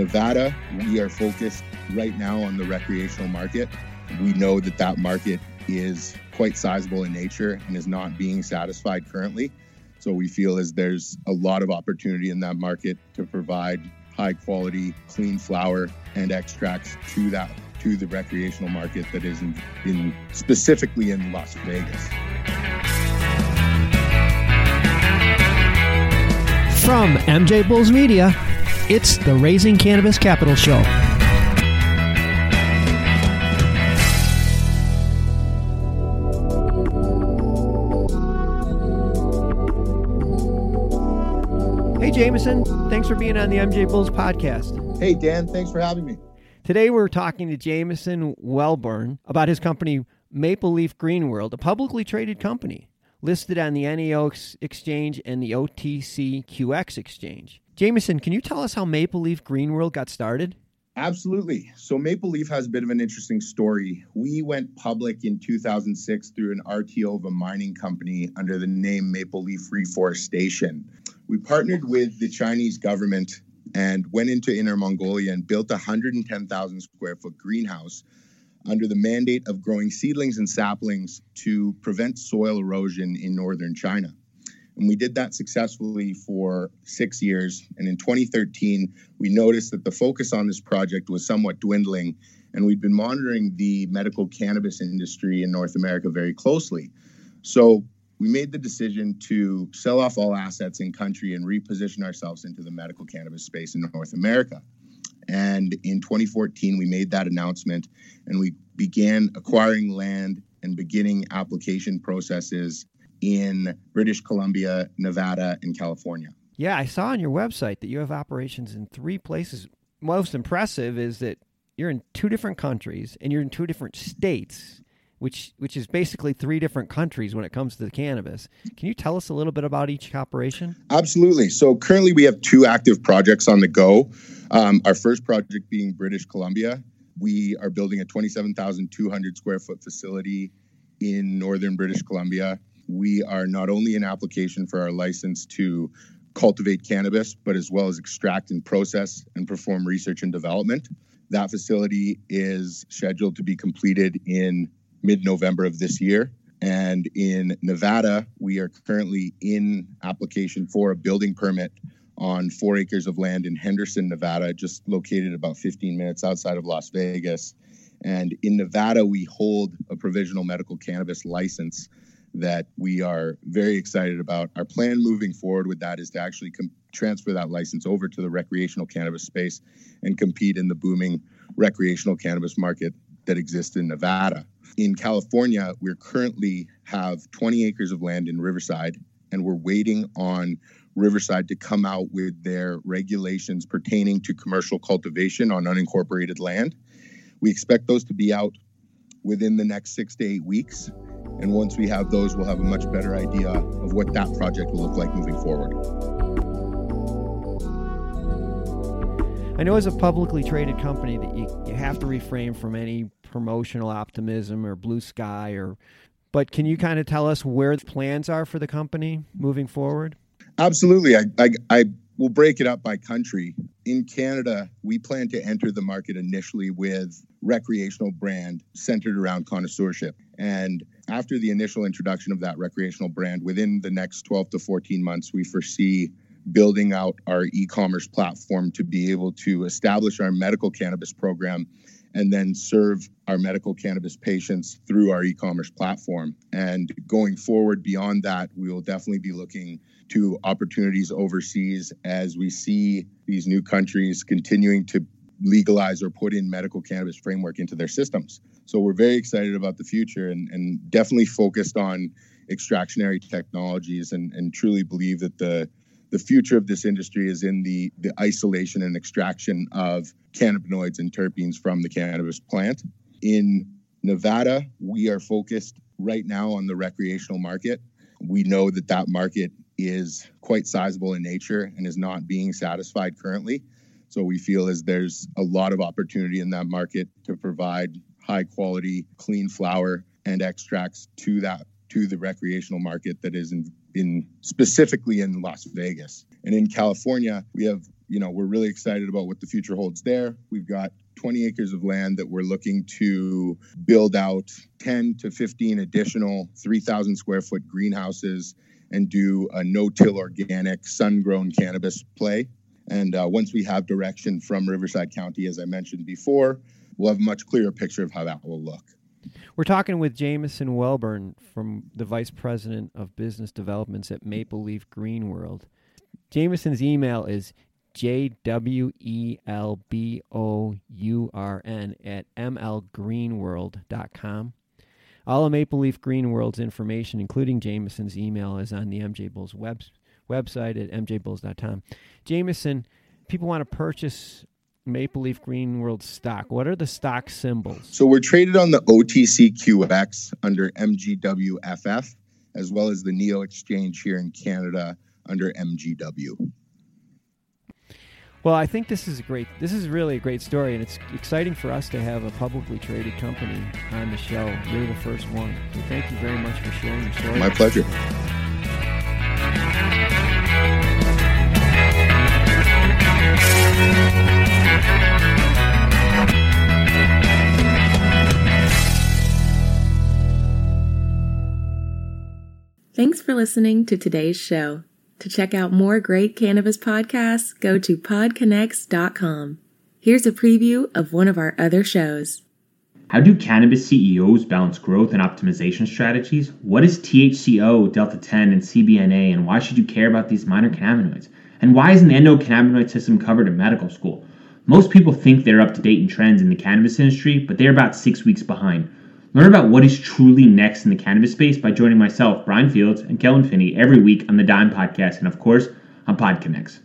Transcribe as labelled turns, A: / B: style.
A: Nevada, we are focused right now on the recreational market. We know that that market is quite sizable in nature and is not being satisfied currently. So we feel as there's a lot of opportunity in that market to provide high quality, clean flower and extracts to that to the recreational market that is in, in specifically in Las Vegas.
B: From MJ Bulls Media, it's the Raising Cannabis Capital Show. Hey, Jameson. Thanks for being on the MJ Bulls podcast.
A: Hey, Dan. Thanks for having me.
B: Today, we're talking to Jameson Welbourn about his company, Maple Leaf Green World, a publicly traded company listed on the NEO exchange and the OTCQX exchange. Jameson, can you tell us how Maple Leaf Green World got started?
A: Absolutely. So Maple Leaf has a bit of an interesting story. We went public in 2006 through an RTO of a mining company under the name Maple Leaf Reforestation. We partnered with the Chinese government and went into Inner Mongolia and built a 110,000 square foot greenhouse under the mandate of growing seedlings and saplings to prevent soil erosion in northern China. And we did that successfully for six years. And in 2013, we noticed that the focus on this project was somewhat dwindling. And we'd been monitoring the medical cannabis industry in North America very closely. So we made the decision to sell off all assets in country and reposition ourselves into the medical cannabis space in North America. And in 2014, we made that announcement and we began acquiring land and beginning application processes in British Columbia, Nevada, and California.
B: Yeah, I saw on your website that you have operations in three places. Most impressive is that you're in two different countries and you're in two different states which which is basically three different countries when it comes to the cannabis. Can you tell us a little bit about each operation?
A: Absolutely. So currently we have two active projects on the go. Um, our first project being British Columbia. We are building a 27,200 square foot facility in northern British Columbia. We are not only an application for our license to cultivate cannabis, but as well as extract and process and perform research and development. That facility is scheduled to be completed in mid November of this year. And in Nevada, we are currently in application for a building permit on four acres of land in Henderson, Nevada, just located about 15 minutes outside of Las Vegas. And in Nevada, we hold a provisional medical cannabis license that we are very excited about. Our plan moving forward with that is to actually com- transfer that license over to the recreational cannabis space and compete in the booming recreational cannabis market that exists in Nevada. In California, we currently have 20 acres of land in Riverside, and we're waiting on Riverside to come out with their regulations pertaining to commercial cultivation on unincorporated land. We expect those to be out within the next six to eight weeks. And once we have those, we'll have a much better idea of what that project will look like moving forward.
B: I know as a publicly traded company that you, you have to refrain from any promotional optimism or blue sky or but can you kind of tell us where the plans are for the company moving forward?
A: Absolutely. I, I, I will break it up by country. In Canada, we plan to enter the market initially with recreational brand centered around connoisseurship. And after the initial introduction of that recreational brand, within the next 12 to 14 months, we foresee building out our e-commerce platform to be able to establish our medical cannabis program and then serve our medical cannabis patients through our e-commerce platform. And going forward beyond that we will definitely be looking to opportunities overseas as we see these new countries continuing to legalize or put in medical cannabis framework into their systems so we're very excited about the future and, and definitely focused on extractionary technologies and, and truly believe that the the future of this industry is in the, the isolation and extraction of cannabinoids and terpenes from the cannabis plant. In Nevada, we are focused right now on the recreational market. We know that that market is quite sizable in nature and is not being satisfied currently. So we feel as there's a lot of opportunity in that market to provide high quality, clean flower and extracts to that to the recreational market that is in, in specifically in Las Vegas. And in California, we have you know, we're really excited about what the future holds there. We've got 20 acres of land that we're looking to build out 10 to 15 additional 3,000 square foot greenhouses and do a no-till organic sun-grown cannabis play. And uh, once we have direction from Riverside County, as I mentioned before, we'll have a much clearer picture of how that will look.
B: We're talking with Jameson Welbourn from the Vice President of Business Developments at Maple Leaf Green World. Jameson's email is J W E L B O U R N at mlgreenworld.com. All of Maple Leaf Green World's information, including Jameson's email, is on the MJ Bulls web, website at mjbulls.com. Jameson, people want to purchase Maple Leaf Green World stock. What are the stock symbols?
A: So we're traded on the OTCQX under MGWFF, as well as the NEO Exchange here in Canada under MGW.
B: Well, I think this is a great. This is really a great story, and it's exciting for us to have a publicly traded company on the show. You're the first one, so thank you very much for sharing your story.
A: My pleasure.
C: Thanks for listening to today's show. To check out more great cannabis podcasts, go to podconnects.com. Here's a preview of one of our other shows.
D: How do cannabis CEOs balance growth and optimization strategies? What is THCO, Delta 10, and CBNA, and why should you care about these minor cannabinoids? And why isn't the endocannabinoid system covered in medical school? Most people think they're up to date in trends in the cannabis industry, but they're about six weeks behind. Learn about what is truly next in the cannabis space by joining myself, Brian Fields, and Kellen Finney every week on the Dime Podcast and, of course, on PodConnects.